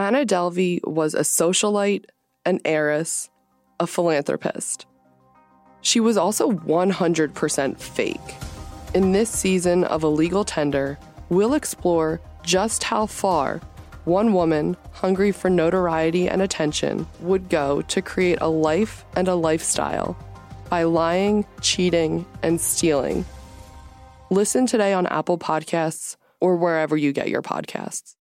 Anna Delvey was a socialite, an heiress, a philanthropist. She was also 100% fake. In this season of Illegal Tender, we'll explore just how far one woman, hungry for notoriety and attention, would go to create a life and a lifestyle by lying, cheating, and stealing. Listen today on Apple Podcasts or wherever you get your podcasts.